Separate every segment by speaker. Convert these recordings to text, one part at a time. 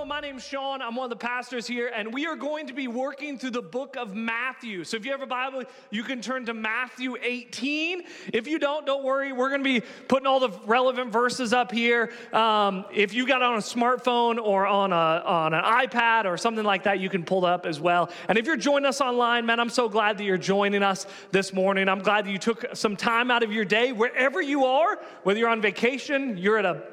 Speaker 1: know, my name's Sean. I'm one of the pastors here, and we are going to be working through the book of Matthew. So if you have a Bible, you can turn to Matthew 18. If you don't, don't worry. We're going to be putting all the relevant verses up here. Um, if you got on a smartphone or on, a, on an iPad or something like that, you can pull it up as well. And if you're joining us online, man, I'm so glad that you're joining us this morning. I'm glad that you took some time out of your day, wherever you are, whether you're on vacation, you're at a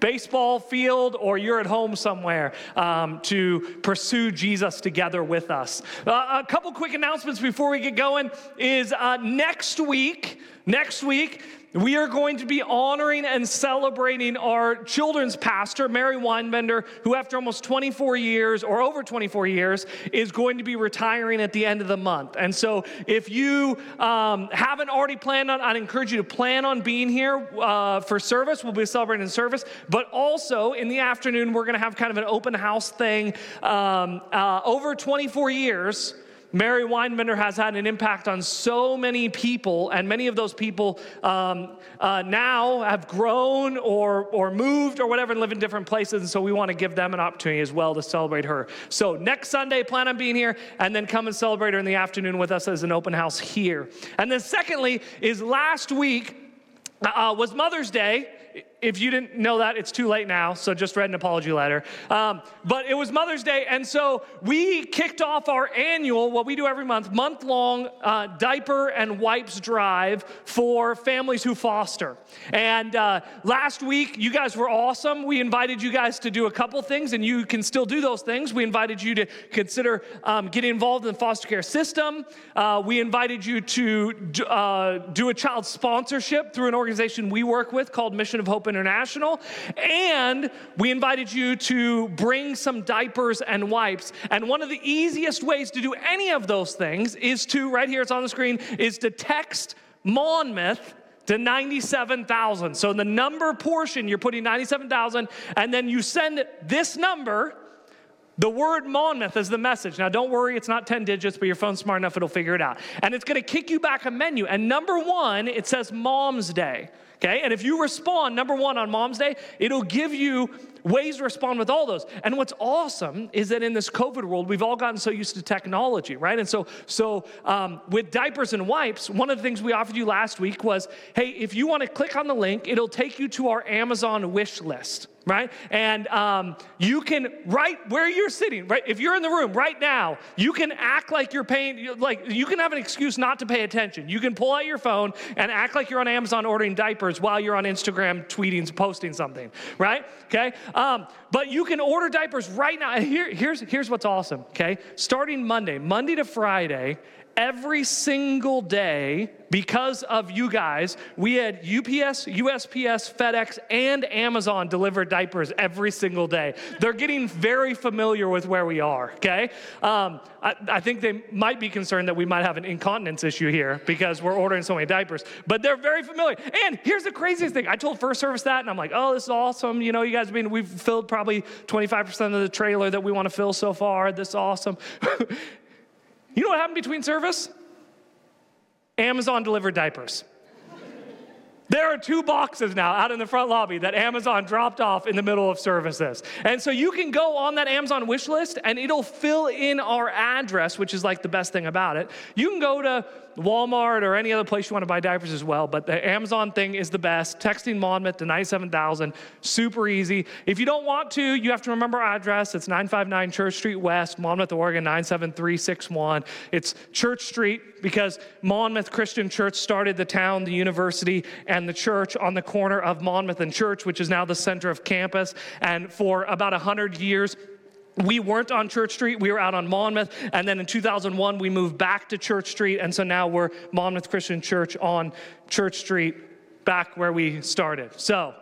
Speaker 1: baseball field or you're at home somewhere um, to pursue Jesus together with us. Uh, a couple quick announcements before we get going is uh, next week, next week, we are going to be honoring and celebrating our children's pastor, Mary Weinbender, who, after almost 24 years or over 24 years, is going to be retiring at the end of the month. And so, if you um, haven't already planned on, I'd encourage you to plan on being here uh, for service. We'll be celebrating service, but also in the afternoon, we're going to have kind of an open house thing. Um, uh, over 24 years, Mary Weinbender has had an impact on so many people, and many of those people um, uh, now have grown or, or moved or whatever and live in different places. And so we want to give them an opportunity as well to celebrate her. So next Sunday, plan on being here and then come and celebrate her in the afternoon with us as an open house here. And then, secondly, is last week uh, was Mother's Day if you didn't know that, it's too late now, so just read an apology letter. Um, but it was Mother's Day, and so we kicked off our annual, what we do every month, month long uh, diaper and wipes drive for families who foster. And uh, last week, you guys were awesome. We invited you guys to do a couple things, and you can still do those things. We invited you to consider um, getting involved in the foster care system. Uh, we invited you to uh, do a child sponsorship through an organization we work with called Mission of Hope International. And we invited you to bring some diapers and wipes. And one of the easiest ways to do any of those things is to, right here, it's on the screen, is to text Monmouth to 97,000. So in the number portion, you're putting 97,000, and then you send this number. The word Monmouth is the message. Now, don't worry, it's not 10 digits, but your phone's smart enough, it'll figure it out. And it's gonna kick you back a menu. And number one, it says Mom's Day. Okay, and if you respond, number one, on Mom's Day, it'll give you ways to respond with all those. And what's awesome is that in this COVID world, we've all gotten so used to technology, right? And so, so um, with diapers and wipes, one of the things we offered you last week was, hey, if you want to click on the link, it'll take you to our Amazon wish list right? And um, you can, right where you're sitting, right? If you're in the room right now, you can act like you're paying, like you can have an excuse not to pay attention. You can pull out your phone and act like you're on Amazon ordering diapers while you're on Instagram tweeting, posting something, right? Okay. Um, but you can order diapers right now. Here, here's, here's what's awesome, okay? Starting Monday, Monday to Friday, every single day because of you guys we had ups usps fedex and amazon deliver diapers every single day. They're getting very familiar with where we are okay? Um, I, I, think they might be concerned that we might have an incontinence issue here because we're ordering so many diapers but they're very familiar. And here's the craziest thing. I told first service that and i'm like oh this is awesome. You know you guys have been we've filled probably 25% of the trailer that we want to fill so far this is awesome You know what happened between service? Amazon delivered diapers. There are two boxes now out in the front lobby that Amazon dropped off in the middle of services. And so you can go on that Amazon wish list and it'll fill in our address, which is like the best thing about it. You can go to Walmart or any other place you want to buy diapers as well. But the Amazon thing is the best. Texting Monmouth to 97,000, super easy. If you don't want to, you have to remember our address. It's 959 Church Street West, Monmouth, Oregon 97361. It's Church Street because Monmouth Christian Church started the town, the university, and the church on the corner of Monmouth and Church, which is now the center of campus. And for about 100 years, we weren't on Church Street, we were out on Monmouth. And then in 2001, we moved back to Church Street. And so now we're Monmouth Christian Church on Church Street, back where we started. So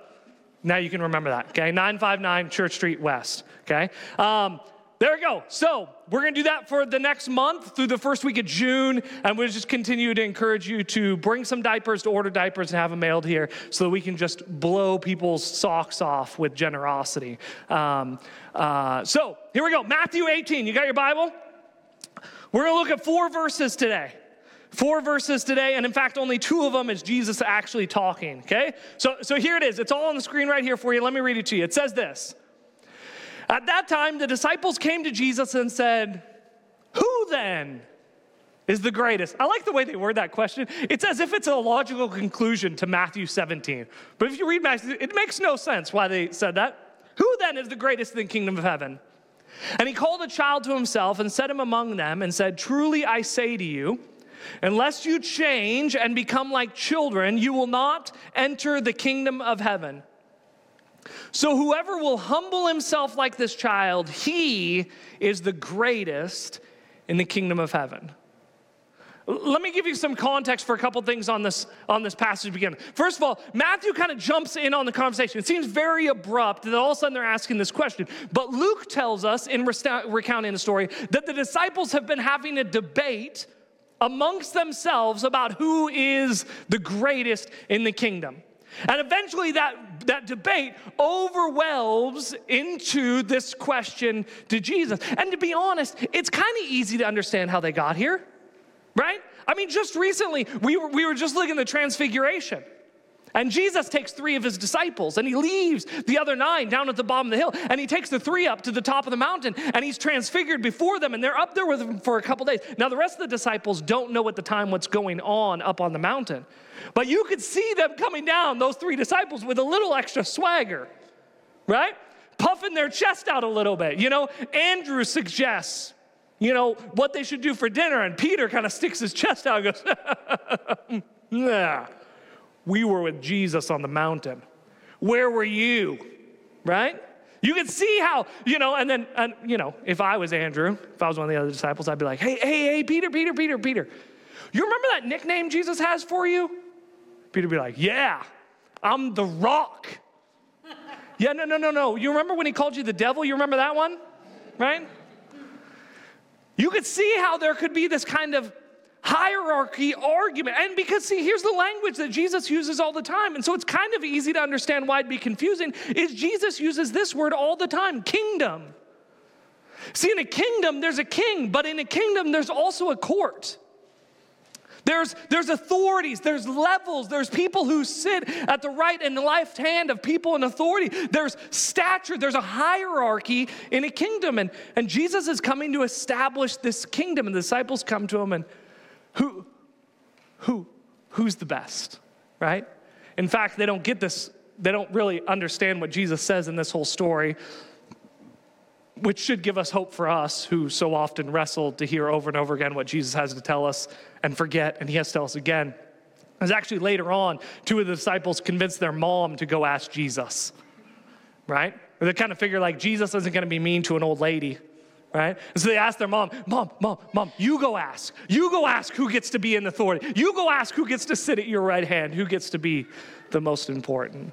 Speaker 1: now you can remember that, okay? 959 Church Street West, okay? Um, there we go. So we're going to do that for the next month through the first week of June. And we'll just continue to encourage you to bring some diapers, to order diapers and have them mailed here so that we can just blow people's socks off with generosity. Um, uh, so here we go Matthew 18. You got your Bible? We're going to look at four verses today. Four verses today, and in fact, only two of them is Jesus actually talking, okay? So, so here it is. It's all on the screen right here for you. Let me read it to you. It says this At that time, the disciples came to Jesus and said, Who then is the greatest? I like the way they word that question. It's as if it's a logical conclusion to Matthew 17. But if you read Matthew, it makes no sense why they said that. Who then is the greatest in the kingdom of heaven? And he called a child to himself and set him among them and said, Truly I say to you, unless you change and become like children, you will not enter the kingdom of heaven. So, whoever will humble himself like this child, he is the greatest in the kingdom of heaven. Let me give you some context for a couple things on this, on this passage begin. First of all, Matthew kind of jumps in on the conversation. It seems very abrupt that all of a sudden they're asking this question. But Luke tells us in recounting the story that the disciples have been having a debate amongst themselves about who is the greatest in the kingdom. And eventually that, that debate overwhelms into this question to Jesus. And to be honest, it's kind of easy to understand how they got here, right? I mean, just recently, we were, we were just looking at the transfiguration. And Jesus takes three of his disciples and he leaves the other nine down at the bottom of the hill and he takes the three up to the top of the mountain and he's transfigured before them and they're up there with him for a couple days. Now, the rest of the disciples don't know at the time what's going on up on the mountain, but you could see them coming down, those three disciples, with a little extra swagger, right? Puffing their chest out a little bit. You know, Andrew suggests, you know, what they should do for dinner, and Peter kind of sticks his chest out and goes, mm, nah we were with Jesus on the mountain. Where were you? Right? You can see how, you know, and then, and, you know, if I was Andrew, if I was one of the other disciples, I'd be like, hey, hey, hey, Peter, Peter, Peter, Peter. You remember that nickname Jesus has for you? Peter would be like, yeah, I'm the rock. yeah, no, no, no, no. You remember when he called you the devil? You remember that one? Right? You could see how there could be this kind of hierarchy argument. And because, see, here's the language that Jesus uses all the time. And so it's kind of easy to understand why it'd be confusing, is Jesus uses this word all the time, kingdom. See, in a kingdom, there's a king, but in a kingdom, there's also a court. There's, there's authorities, there's levels, there's people who sit at the right and left hand of people in authority. There's stature, there's a hierarchy in a kingdom. And, and Jesus is coming to establish this kingdom. And the disciples come to him and who, who, who's the best, right? In fact, they don't get this, they don't really understand what Jesus says in this whole story, which should give us hope for us who so often wrestle to hear over and over again what Jesus has to tell us and forget, and he has to tell us again. As actually later on, two of the disciples convinced their mom to go ask Jesus, right? They kind of figure like Jesus isn't going to be mean to an old lady right? And so they ask their mom, Mom, Mom, Mom, you go ask. You go ask who gets to be in authority. You go ask who gets to sit at your right hand, who gets to be the most important.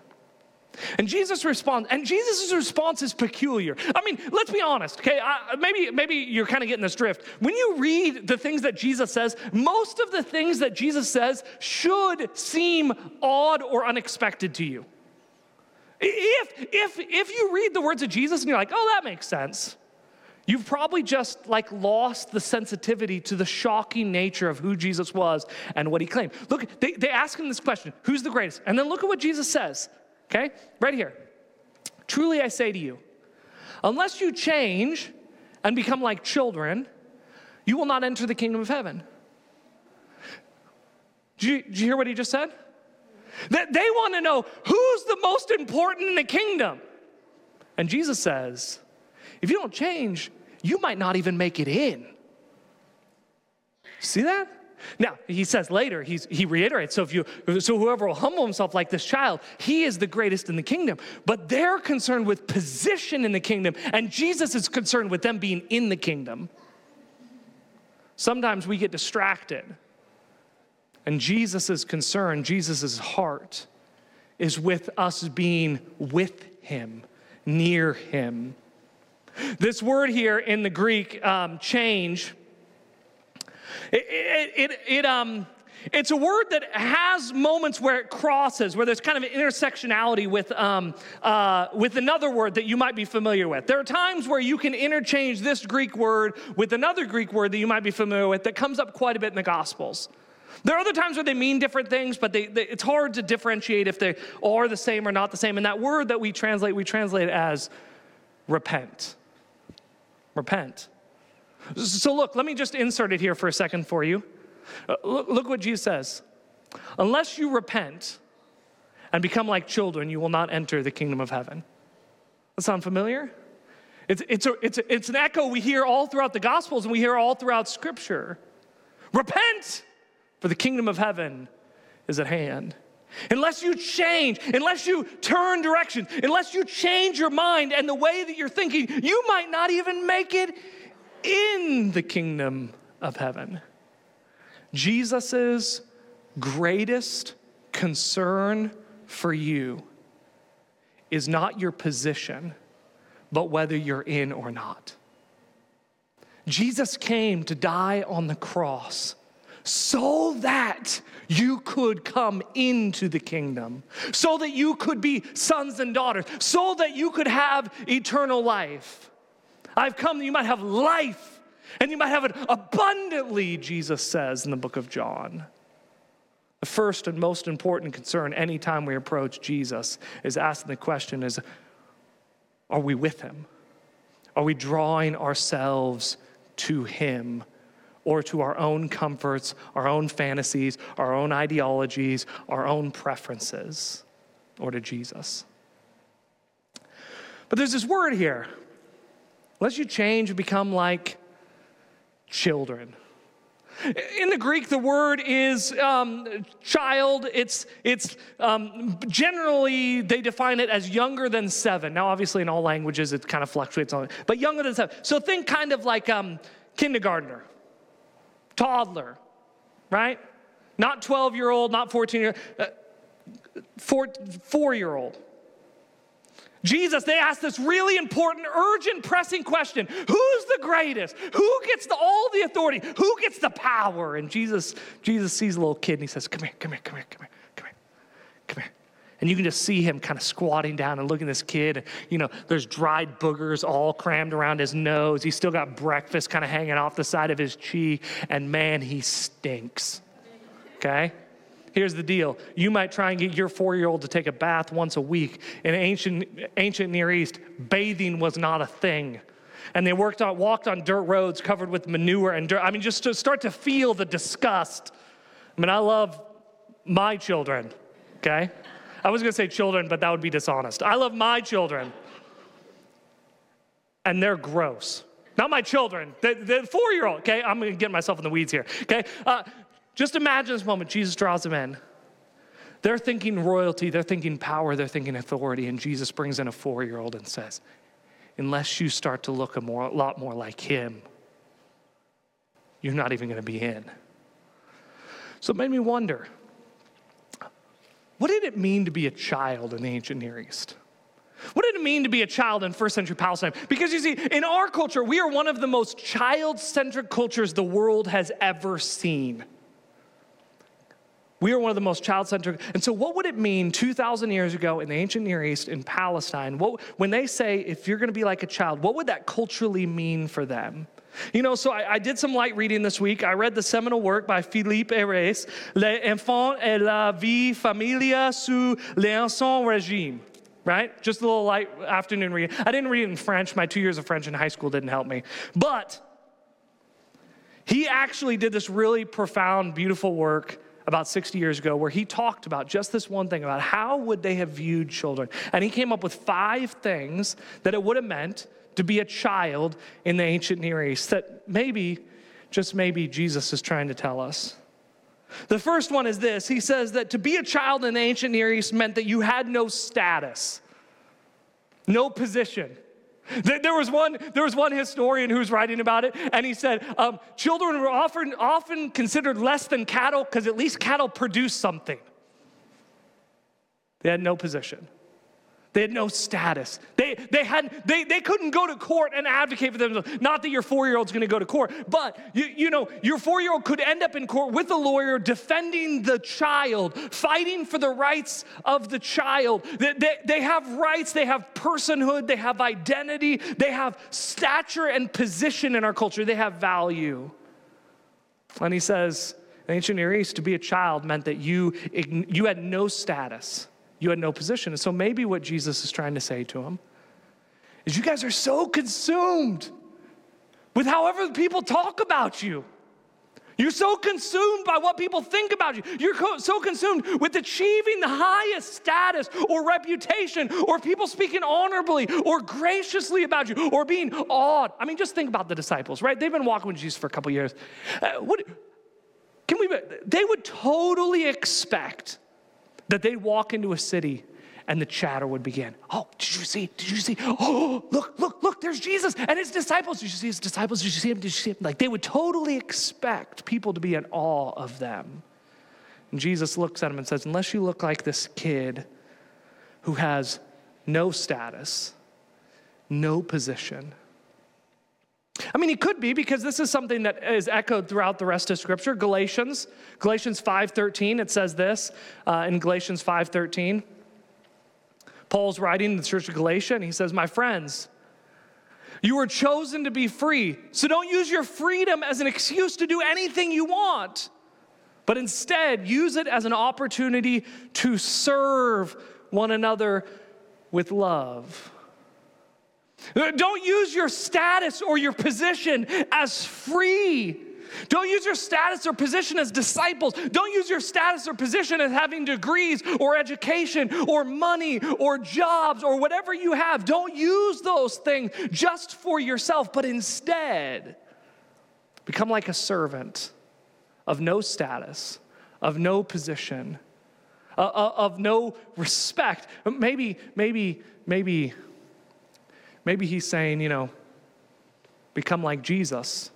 Speaker 1: And Jesus responds, and Jesus' response is peculiar. I mean, let's be honest, okay? I, maybe, maybe you're kind of getting this drift. When you read the things that Jesus says, most of the things that Jesus says should seem odd or unexpected to you. If, if, if you read the words of Jesus and you're like, oh, that makes sense, You've probably just like lost the sensitivity to the shocking nature of who Jesus was and what he claimed. Look, they, they ask him this question who's the greatest? And then look at what Jesus says, okay? Right here. Truly I say to you, unless you change and become like children, you will not enter the kingdom of heaven. Did you, you hear what he just said? That they want to know who's the most important in the kingdom. And Jesus says, if you don't change, you might not even make it in. See that? Now, he says later, he's, he reiterates, so if you so whoever will humble himself like this child, he is the greatest in the kingdom. But they're concerned with position in the kingdom, and Jesus is concerned with them being in the kingdom. Sometimes we get distracted. And Jesus' concern, Jesus' heart, is with us being with him, near him. This word here in the Greek, um, change, it, it, it, it um, it's a word that has moments where it crosses, where there's kind of an intersectionality with, um, uh, with another word that you might be familiar with. There are times where you can interchange this Greek word with another Greek word that you might be familiar with that comes up quite a bit in the Gospels. There are other times where they mean different things, but they, they, it's hard to differentiate if they are the same or not the same. And that word that we translate, we translate as repent. Repent. So, look, let me just insert it here for a second for you. Uh, look, look what Jesus says. Unless you repent and become like children, you will not enter the kingdom of heaven. That sound familiar? It's, it's, a, it's, a, it's an echo we hear all throughout the Gospels and we hear all throughout Scripture. Repent, for the kingdom of heaven is at hand. Unless you change, unless you turn direction, unless you change your mind and the way that you're thinking, you might not even make it in the kingdom of heaven. Jesus' greatest concern for you is not your position, but whether you're in or not. Jesus came to die on the cross so that you could come into the kingdom, so that you could be sons and daughters, so that you could have eternal life. I've come that you might have life and you might have it abundantly, Jesus says in the book of John. The first and most important concern anytime we approach Jesus is asking the question is are we with him? Are we drawing ourselves to him or to our own comforts, our own fantasies, our own ideologies, our own preferences, or to Jesus? But there's this word here. Unless you change and become like children. In the Greek, the word is um, child. It's, it's um, generally, they define it as younger than seven. Now, obviously, in all languages, it kind of fluctuates, on, but younger than seven. So think kind of like um, kindergartner, toddler, right? Not 12 year old, not 14 year old, uh, four, four year old. Jesus, they ask this really important, urgent, pressing question Who's the greatest? Who gets the, all the authority? Who gets the power? And Jesus, Jesus sees a little kid and he says, Come here, come here, come here, come here, come here, come here. And you can just see him kind of squatting down and looking at this kid. You know, there's dried boogers all crammed around his nose. He's still got breakfast kind of hanging off the side of his cheek. And man, he stinks. Okay? Here's the deal you might try and get your four year old to take a bath once a week. In ancient, ancient Near East, bathing was not a thing. And they worked on, walked on dirt roads covered with manure and dirt. I mean, just to start to feel the disgust. I mean, I love my children, okay? I was gonna say children, but that would be dishonest. I love my children. And they're gross. Not my children, the, the four year old, okay? I'm gonna get myself in the weeds here, okay? Uh, just imagine this moment. Jesus draws them in. They're thinking royalty, they're thinking power, they're thinking authority, and Jesus brings in a four year old and says, Unless you start to look a, more, a lot more like him, you're not even going to be in. So it made me wonder what did it mean to be a child in the ancient Near East? What did it mean to be a child in first century Palestine? Because you see, in our culture, we are one of the most child centric cultures the world has ever seen. We are one of the most child centric. And so, what would it mean 2,000 years ago in the ancient Near East, in Palestine? What, when they say, if you're going to be like a child, what would that culturally mean for them? You know, so I, I, did some light reading this week. I read the seminal work by Philippe Ariès, Les enfants et la vie familiale sous l'ancien régime. Right? Just a little light afternoon reading. I didn't read it in French. My two years of French in high school didn't help me. But he actually did this really profound, beautiful work about 60 years ago where he talked about just this one thing about how would they have viewed children. And he came up with five things that it would have meant to be a child in the ancient Near East that maybe, just maybe, Jesus is trying to tell us. The first one is this He says that to be a child in the ancient Near East meant that you had no status, no position. There was one, there was one historian who was writing about it, and he said um, children were often, often considered less than cattle because at least cattle produced something. They had no position. They had no status. They, they, had, they, they couldn't go to court and advocate for themselves. Not that your four year old's gonna go to court, but you, you know, your four year old could end up in court with a lawyer defending the child, fighting for the rights of the child. They, they, they have rights, they have personhood, they have identity, they have stature and position in our culture, they have value. And he says, in ancient Near East, to be a child meant that you, you had no status. You had no position. And so maybe what Jesus is trying to say to him is you guys are so consumed with however people talk about you. You're so consumed by what people think about you. You're co- so consumed with achieving the highest status or reputation or people speaking honorably or graciously about you or being awed. I mean, just think about the disciples, right? They've been walking with Jesus for a couple years. Uh, what, can we, they would totally expect that they'd walk into a city and the chatter would begin. Oh, did you see? Did you see? Oh, look, look, look, there's Jesus and his disciples. Did you see his disciples? Did you see him? Did you see him? Like they would totally expect people to be in awe of them. And Jesus looks at him and says, Unless you look like this kid who has no status, no position, I mean, he could be because this is something that is echoed throughout the rest of Scripture. Galatians, Galatians 5.13, it says this uh, in Galatians 5.13. Paul's writing to the church of Galatia, and he says, My friends, you were chosen to be free, so don't use your freedom as an excuse to do anything you want, but instead use it as an opportunity to serve one another with love. Don't use your status or your position as free don't use your status or position as disciples. Don't use your status or position as having degrees or education or money or jobs or whatever you have. Don't use those things just for yourself, but instead become like a servant of no status, of no position, uh, uh of no respect. Maybe, maybe, maybe, maybe he's saying, you know, become like Jesus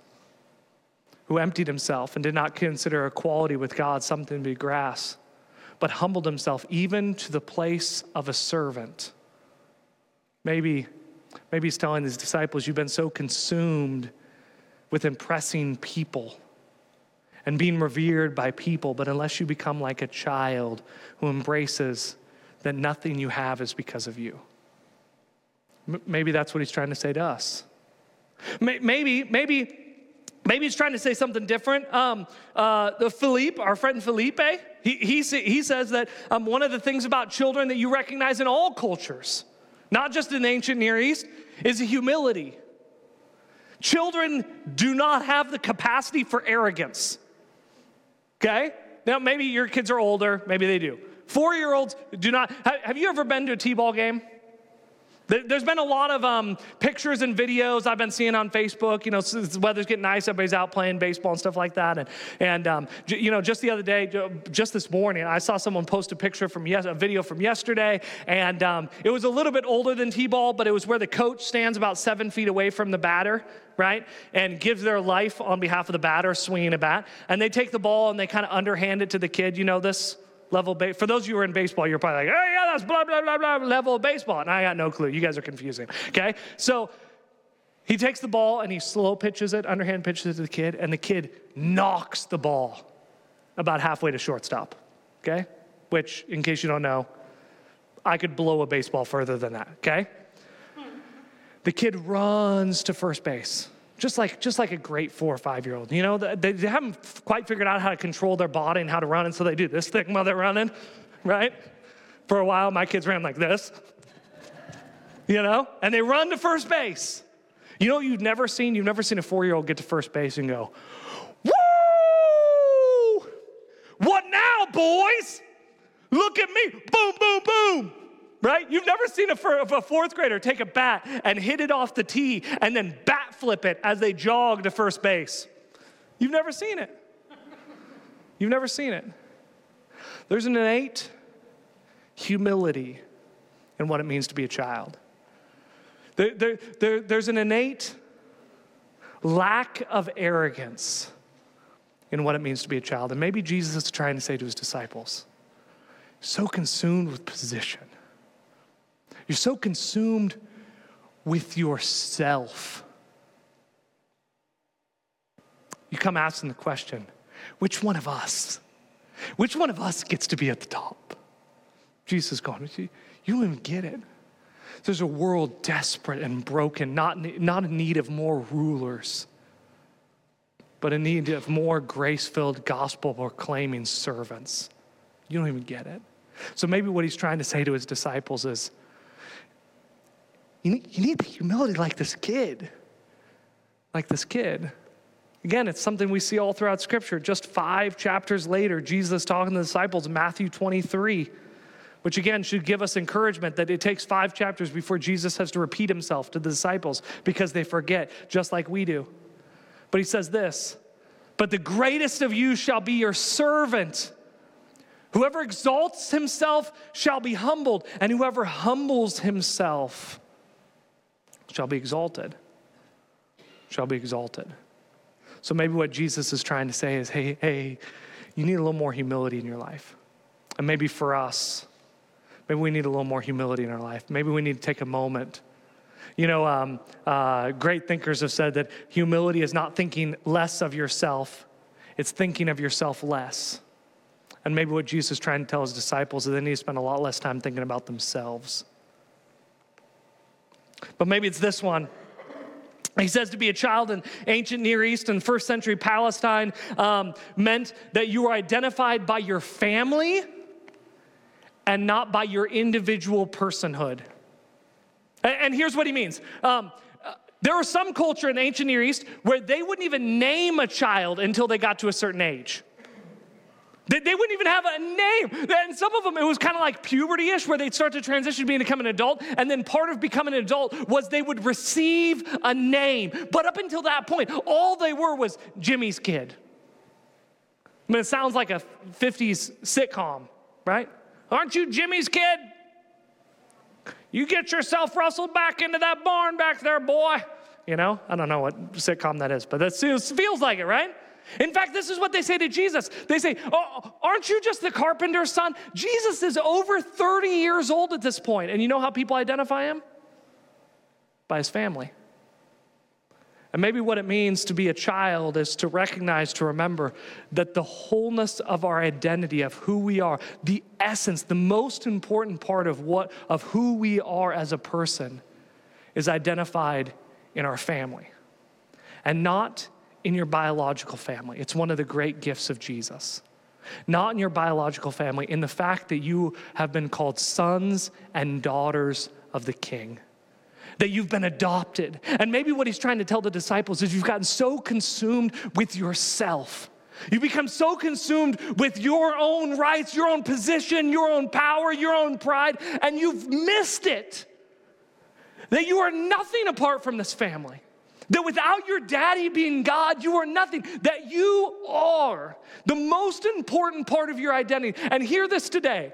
Speaker 1: who emptied himself and did not consider equality with God something to be grasped, but humbled himself even to the place of a servant. Maybe, maybe he's telling his disciples, You've been so consumed with impressing people and being revered by people, but unless you become like a child who embraces that nothing you have is because of you. Maybe that's what he's trying to say to us. Maybe, maybe Maybe he's trying to say something different. Um, uh, the Philippe, our friend Felipe, he, he, he says that um, one of the things about children that you recognize in all cultures, not just in the ancient Near East, is humility. Children do not have the capacity for arrogance. Okay? Now, maybe your kids are older, maybe they do. Four year olds do not. Have you ever been to a T ball game? There's been a lot of um, pictures and videos I've been seeing on Facebook. You know, the weather's getting nice, everybody's out playing baseball and stuff like that. And, and um, you know, just the other day, just this morning, I saw someone post a picture from yes, a video from yesterday, and um, it was a little bit older than T-ball, but it was where the coach stands about seven feet away from the batter, right, and gives their life on behalf of the batter, swinging a bat, and they take the ball and they kind of underhand it to the kid. You know this level base. For those of you who are in baseball, you're probably like, oh yeah, that's blah blah blah blah level baseball, and I got no clue. You guys are confusing. Okay, so he takes the ball and he slow pitches it, underhand pitches it to the kid, and the kid knocks the ball about halfway to shortstop. Okay, which, in case you don't know, I could blow a baseball further than that. Okay. The kid runs to first base just like just like a great four or five year old. You know, they, they haven't quite figured out how to control their body and how to run, and so they do this thing while they're running, right? For a while, my kids ran like this, you know, and they run to first base. You know, you've never seen you've never seen a four year old get to first base and go, "Woo! What now, boys? Look at me! Boom, boom, boom!" Right? You've never seen a, a, fourth grader take a bat and hit it off the tee and then bat flip it as they jog to first base. You've never seen it. You've never seen it. There's an innate humility in what it means to be a child. There, there, there, there's an innate lack of arrogance in what it means to be a child. And maybe Jesus is trying to say to his disciples, so consumed with position you're so consumed with yourself. You come asking the question which one of us? Which one of us gets to be at the top? Jesus is going, you don't even get it. There's a world desperate and broken, not, not in need of more rulers, but in need of more grace filled, gospel proclaiming servants. You don't even get it. So maybe what he's trying to say to his disciples is you need, you need the humility like this kid. Like this kid. Again, it's something we see all throughout Scripture. Just five chapters later, Jesus talking to the disciples, Matthew 23, which again should give us encouragement that it takes five chapters before Jesus has to repeat himself to the disciples because they forget, just like we do. But he says this But the greatest of you shall be your servant. Whoever exalts himself shall be humbled, and whoever humbles himself shall be exalted. Shall be exalted. So maybe what Jesus is trying to say is hey, hey, you need a little more humility in your life. And maybe for us, maybe we need a little more humility in our life. Maybe we need to take a moment. You know, um, uh, great thinkers have said that humility is not thinking less of yourself, it's thinking of yourself less. And maybe what Jesus is trying to tell his disciples is they need to spend a lot less time thinking about themselves. But maybe it's this one. He says to be a child in ancient Near East and first century Palestine um, meant that you were identified by your family and not by your individual personhood. And, and here's what he means. Um, uh, there was some culture in ancient Near East where they wouldn't even name a child until they got to a certain age. They, they wouldn't even have a name. And some of them, it was kind of like puberty ish, where they'd start to transition to become an adult. And then part of becoming an adult was they would receive a name. But up until that point, all they were was Jimmy's kid. I mean, it sounds like a 50s sitcom, right? Aren't you Jimmy's kid? You get yourself rustled back into that barn back there, boy. You know, I don't know what sitcom that is, but that feels like it, right? In fact, this is what they say to Jesus. They say, oh, Aren't you just the carpenter's son? Jesus is over 30 years old at this point. And you know how people identify him? By his family. And maybe what it means to be a child is to recognize, to remember that the wholeness of our identity, of who we are, the essence, the most important part of what of who we are as a person is identified in our family. And not in your biological family. It's one of the great gifts of Jesus. Not in your biological family, in the fact that you have been called sons and daughters of the King. That you've been adopted. And maybe what he's trying to tell the disciples is you've gotten so consumed with yourself. You become so consumed with your own rights, your own position, your own power, your own pride, and you've missed it. That you are nothing apart from this family. That without your daddy being God, you are nothing. That you are the most important part of your identity. And hear this today.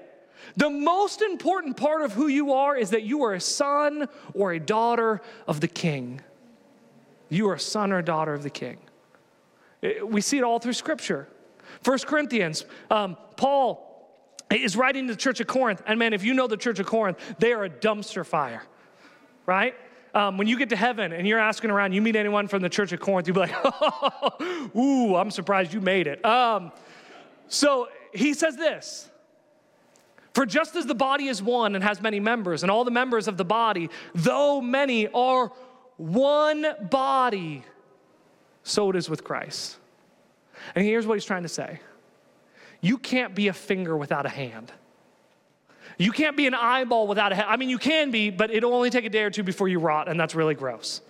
Speaker 1: The most important part of who you are is that you are a son or a daughter of the king. You are a son or a daughter of the king. We see it all through scripture. First Corinthians, um, Paul is writing to the church of Corinth. And man, if you know the church of Corinth, they are a dumpster fire, right? Um, when you get to heaven and you're asking around, you meet anyone from the church of Corinth, you'll be like, oh, ooh, I'm surprised you made it. Um, so he says this For just as the body is one and has many members, and all the members of the body, though many, are one body, so it is with Christ. And here's what he's trying to say you can't be a finger without a hand. You can't be an eyeball without a head. I mean, you can be, but it'll only take a day or two before you rot, and that's really gross.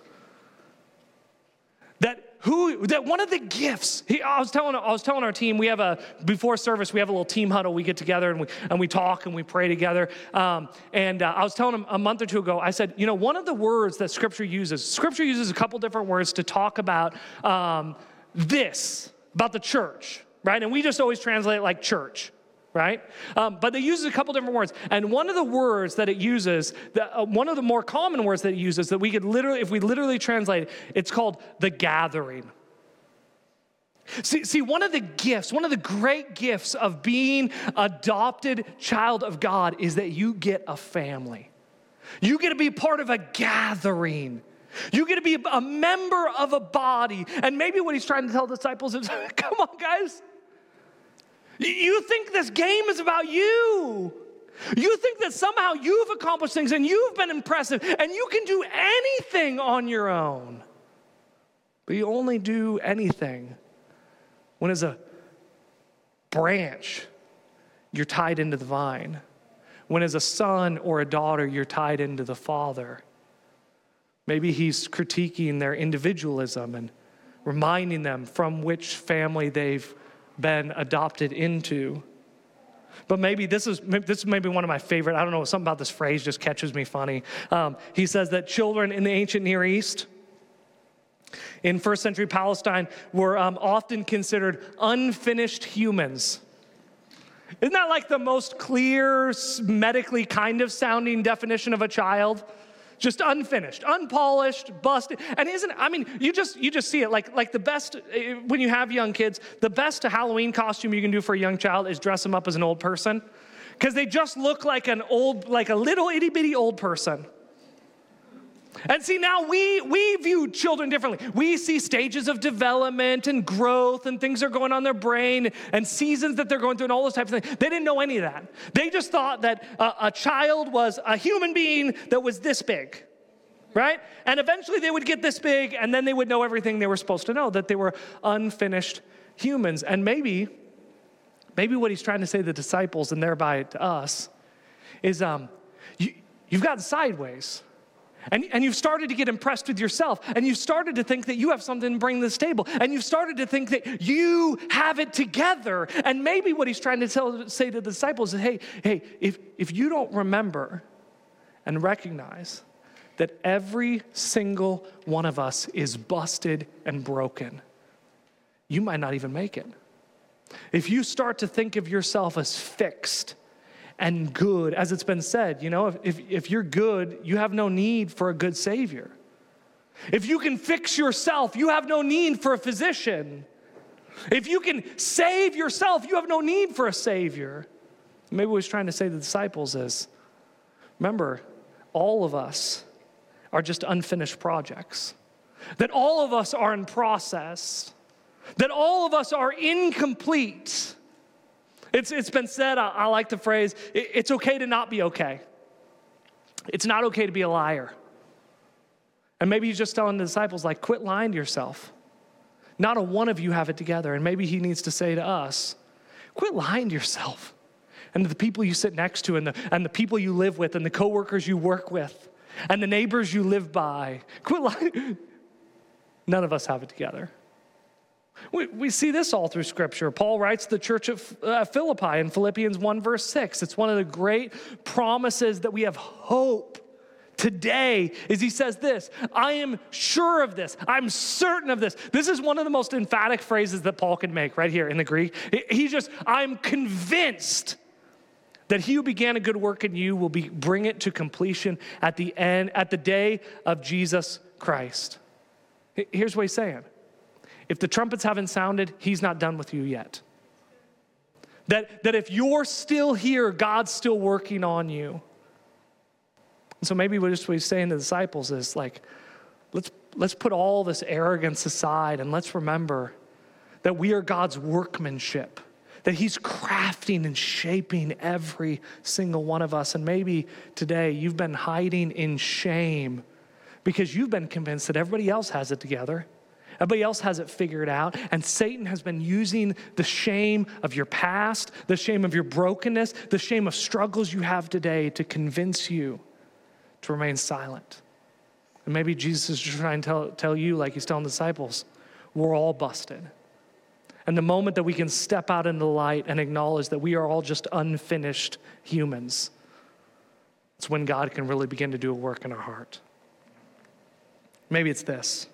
Speaker 1: That who that one of the gifts he, I, was telling, I was telling our team we have a before service we have a little team huddle we get together and we, and we talk and we pray together um, and uh, i was telling them a month or two ago i said you know one of the words that scripture uses scripture uses a couple different words to talk about um, this about the church right and we just always translate like church right? Um, but it uses a couple different words. And one of the words that it uses, uh, one of the more common words that it uses that we could literally, if we literally translate it, it's called the gathering. See, see, one of the gifts, one of the great gifts of being adopted child of God is that you get a family. You get to be part of a gathering. You get to be a member of a body. And maybe what he's trying to tell disciples is come on, guys. You think this game is about you. You think that somehow you've accomplished things and you've been impressive and you can do anything on your own. But you only do anything when, as a branch, you're tied into the vine. When, as a son or a daughter, you're tied into the Father. Maybe he's critiquing their individualism and reminding them from which family they've been adopted into. But maybe this is this may be one of my favorite. I don't know something about this phrase just catches me funny. Um, he says that children in the ancient Near East, in first century Palestine, were um, often considered unfinished humans. Isn't that like the most clear, medically kind of sounding definition of a child? Just unfinished, unpolished, busted. And isn't I mean, you just you just see it like like the best eh, when you have young kids, the best Halloween costume you can do for a young child is dress them up as an old person. Because they just look like an old, like a little itty bitty old person. And see, now we, we view children differently. We see stages of development and growth and things are going on in their brain and seasons that they're going through and all those types of things. They didn't know any of that. They just thought that a, a child was a human being that was this big, right? And eventually they would get this big and then they would know everything they were supposed to know, that they were unfinished humans. And maybe, maybe what he's trying to say to the disciples and thereby to us is um, you, you've gotten sideways and, and you've started to get impressed with yourself, and you've started to think that you have something to bring to this table, and you've started to think that you have it together. And maybe what he's trying to tell, say to the disciples is hey, hey, if, if you don't remember and recognize that every single one of us is busted and broken, you might not even make it. If you start to think of yourself as fixed, and good, as it's been said. You know, if, if, if you're good, you have no need for a good Savior. If you can fix yourself, you have no need for a physician. If you can save yourself, you have no need for a Savior. Maybe what he's trying to say to the disciples is remember, all of us are just unfinished projects, that all of us are in process, that all of us are incomplete. It's, it's been said, I, I like the phrase, it, it's okay to not be okay. It's not okay to be a liar. And maybe he's just telling the disciples, like, quit lying to yourself. Not a one of you have it together. And maybe he needs to say to us, quit lying to yourself and to the people you sit next to and the, and the people you live with and the coworkers you work with and the neighbors you live by. Quit lying. None of us have it together. We, we see this all through Scripture. Paul writes the church of uh, Philippi in Philippians 1, verse 6. It's one of the great promises that we have hope. Today is he says this i am sure of this. I'm certain of this. This is one of the most emphatic phrases that paul can make right here in the greek. He just i'm convinced that he who began a good work in you will be, bring it to completion at the end at the day of jesus christ. Here's what he's saying if the trumpets haven't sounded, he's not done with you yet. That, that if you're still here, God's still working on you. And so maybe what he's saying to the disciples is like, let's, let's put all this arrogance aside and let's remember that we are God's workmanship, that He's crafting and shaping every single one of us. And maybe today you've been hiding in shame because you've been convinced that everybody else has it together. Everybody else has it figured out. And Satan has been using the shame of your past, the shame of your brokenness, the shame of struggles you have today to convince you to remain silent. And maybe Jesus is just trying to tell, tell you, like he's telling the disciples, we're all busted. And the moment that we can step out in the light and acknowledge that we are all just unfinished humans, it's when God can really begin to do a work in our heart. Maybe it's this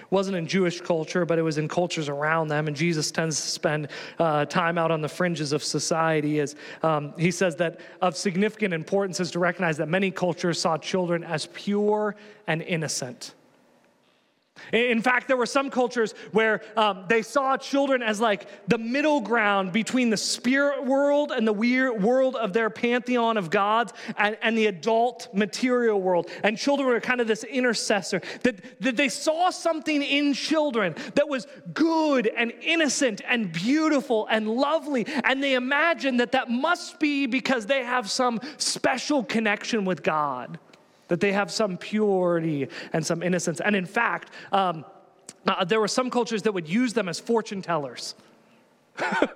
Speaker 1: it wasn't in Jewish culture, but it was in cultures around them. And Jesus tends to spend uh, time out on the fringes of society. As um, he says that of significant importance is to recognize that many cultures saw children as pure and innocent. In fact, there were some cultures where um, they saw children as like the middle ground between the spirit world and the weird world of their pantheon of gods and, and the adult material world. And children were kind of this intercessor, that, that they saw something in children that was good and innocent and beautiful and lovely. And they imagined that that must be because they have some special connection with God that they have some purity and some innocence. And in fact, um, uh, there were some cultures that would use them as fortune tellers. you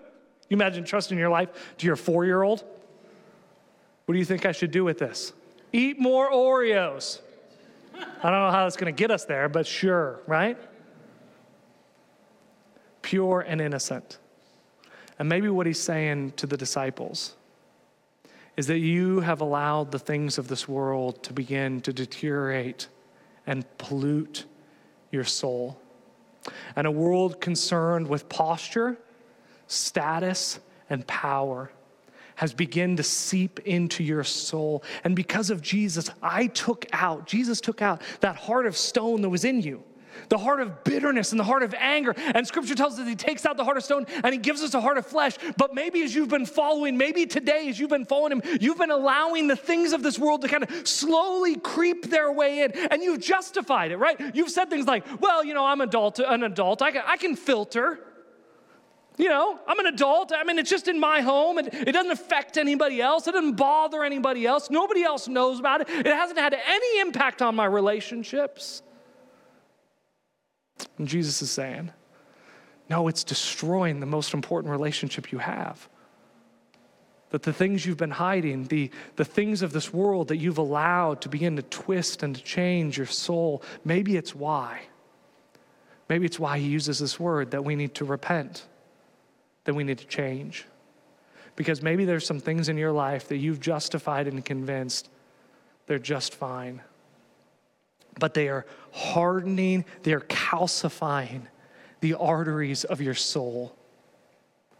Speaker 1: imagine trusting your life to your four year old? What do you think I should do with this? Eat more Oreos. I don't know how that's going to get us there, but sure, right? Pure and innocent. And maybe what he's saying to the disciples is that you have allowed the things of this world to begin to deteriorate and pollute your soul. And a world concerned with posture, status, and power has begun to seep into your soul. And because of Jesus, I took out, Jesus took out that heart of stone that was in you the heart of bitterness and the heart of anger. And scripture tells us he takes out the heart of stone and he gives us a heart of flesh. But maybe as you've been following, maybe today as you've been following him, you've been allowing the things of this world to kind of slowly creep their way in and you've justified it, right? You've said things like, well, you know, I'm adult, an adult, I can, I can filter. You know, I'm an adult. I mean, it's just in my home. It, it doesn't affect anybody else. It doesn't bother anybody else. Nobody else knows about it. It hasn't had any impact on my relationships. And Jesus is saying, no, it's destroying the most important relationship you have. That the things you've been hiding, the, the things of this world that you've allowed to begin to twist and to change your soul, maybe it's why. Maybe it's why he uses this word that we need to repent, that we need to change. Because maybe there's some things in your life that you've justified and convinced they're just fine but they are hardening, they are calcifying the arteries of your soul.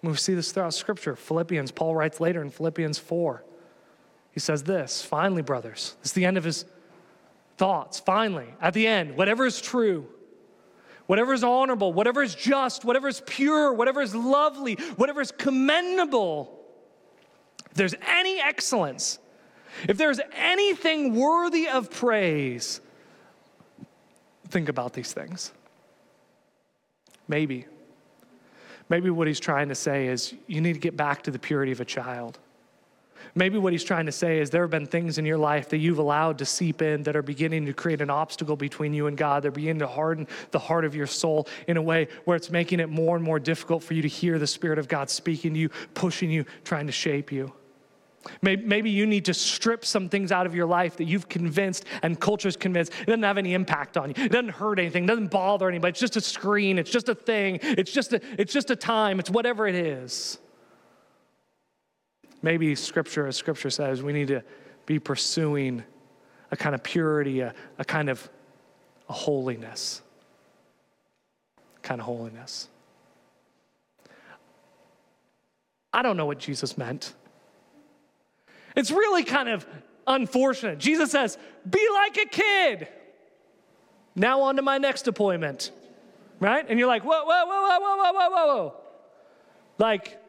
Speaker 1: we see this throughout Scripture. Philippians, Paul writes later in Philippians 4. He says this finally, brothers, this is the end of his thoughts. Finally, at the end, whatever is true, whatever is honorable, whatever is just, whatever is pure, whatever is lovely, whatever is commendable, if there's any excellence, if there's anything worthy of praise, think about these things. Maybe. Maybe what he's trying to say is you need to get back to the purity of a child. Maybe what he's trying to say is there have been things in your life that you've allowed to seep in that are beginning to create an obstacle between you and God. They're beginning to harden the heart of your soul in a way where it's making it more and more difficult for you to hear the Spirit of God speaking to you, pushing you, trying to shape you. Maybe you need to strip some things out of your life that you've convinced and culture's convinced it doesn't have any impact on you. It doesn't hurt anything, it doesn't bother anybody. It's just a screen, it's just a thing, it's just a, it's just a time, it's whatever it is. Maybe scripture, as scripture says, we need to be pursuing a kind of purity, a, a kind of a holiness. Kind of holiness. I don't know what Jesus meant it's really kind of unfortunate. Jesus says, Be like a kid. Now, on to my next appointment, right? And you're like, Whoa, whoa, whoa, whoa, whoa, whoa, whoa, whoa. Like,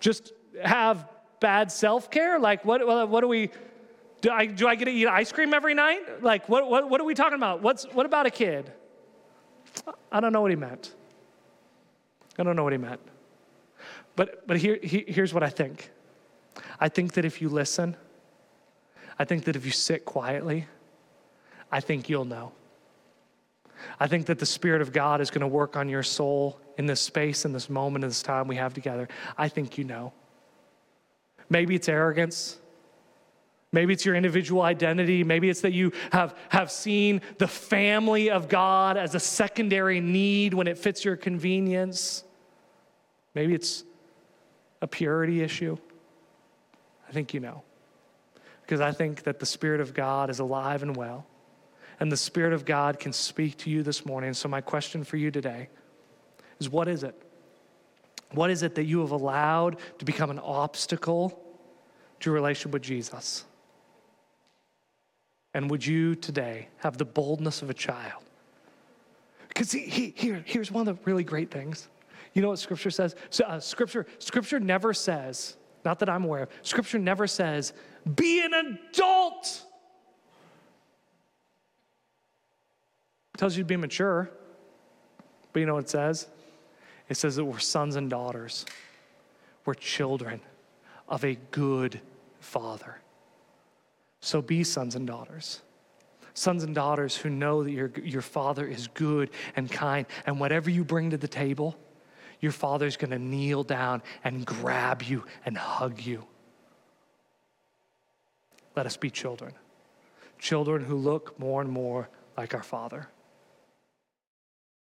Speaker 1: just have bad self care? Like, what, what do we, do I, do I get to eat ice cream every night? Like, what, what, what are we talking about? What's, what about a kid? I don't know what he meant. I don't know what he meant. But, but here, he, here's what I think I think that if you listen, I think that if you sit quietly, I think you'll know. I think that the Spirit of God is going to work on your soul in this space, in this moment, in this time we have together. I think you know. Maybe it's arrogance. Maybe it's your individual identity. Maybe it's that you have, have seen the family of God as a secondary need when it fits your convenience. Maybe it's a purity issue. I think you know. Because I think that the Spirit of God is alive and well, and the Spirit of God can speak to you this morning. So, my question for you today is what is it? What is it that you have allowed to become an obstacle to your relationship with Jesus? And would you today have the boldness of a child? Because he, he, here, here's one of the really great things. You know what Scripture says? So, uh, scripture, scripture never says not that I'm aware of. Scripture never says, be an adult. It tells you to be mature. But you know what it says? It says that we're sons and daughters. We're children of a good father. So be sons and daughters. Sons and daughters who know that your, your father is good and kind, and whatever you bring to the table, your father's going to kneel down and grab you and hug you. Let us be children. children who look more and more like our Father.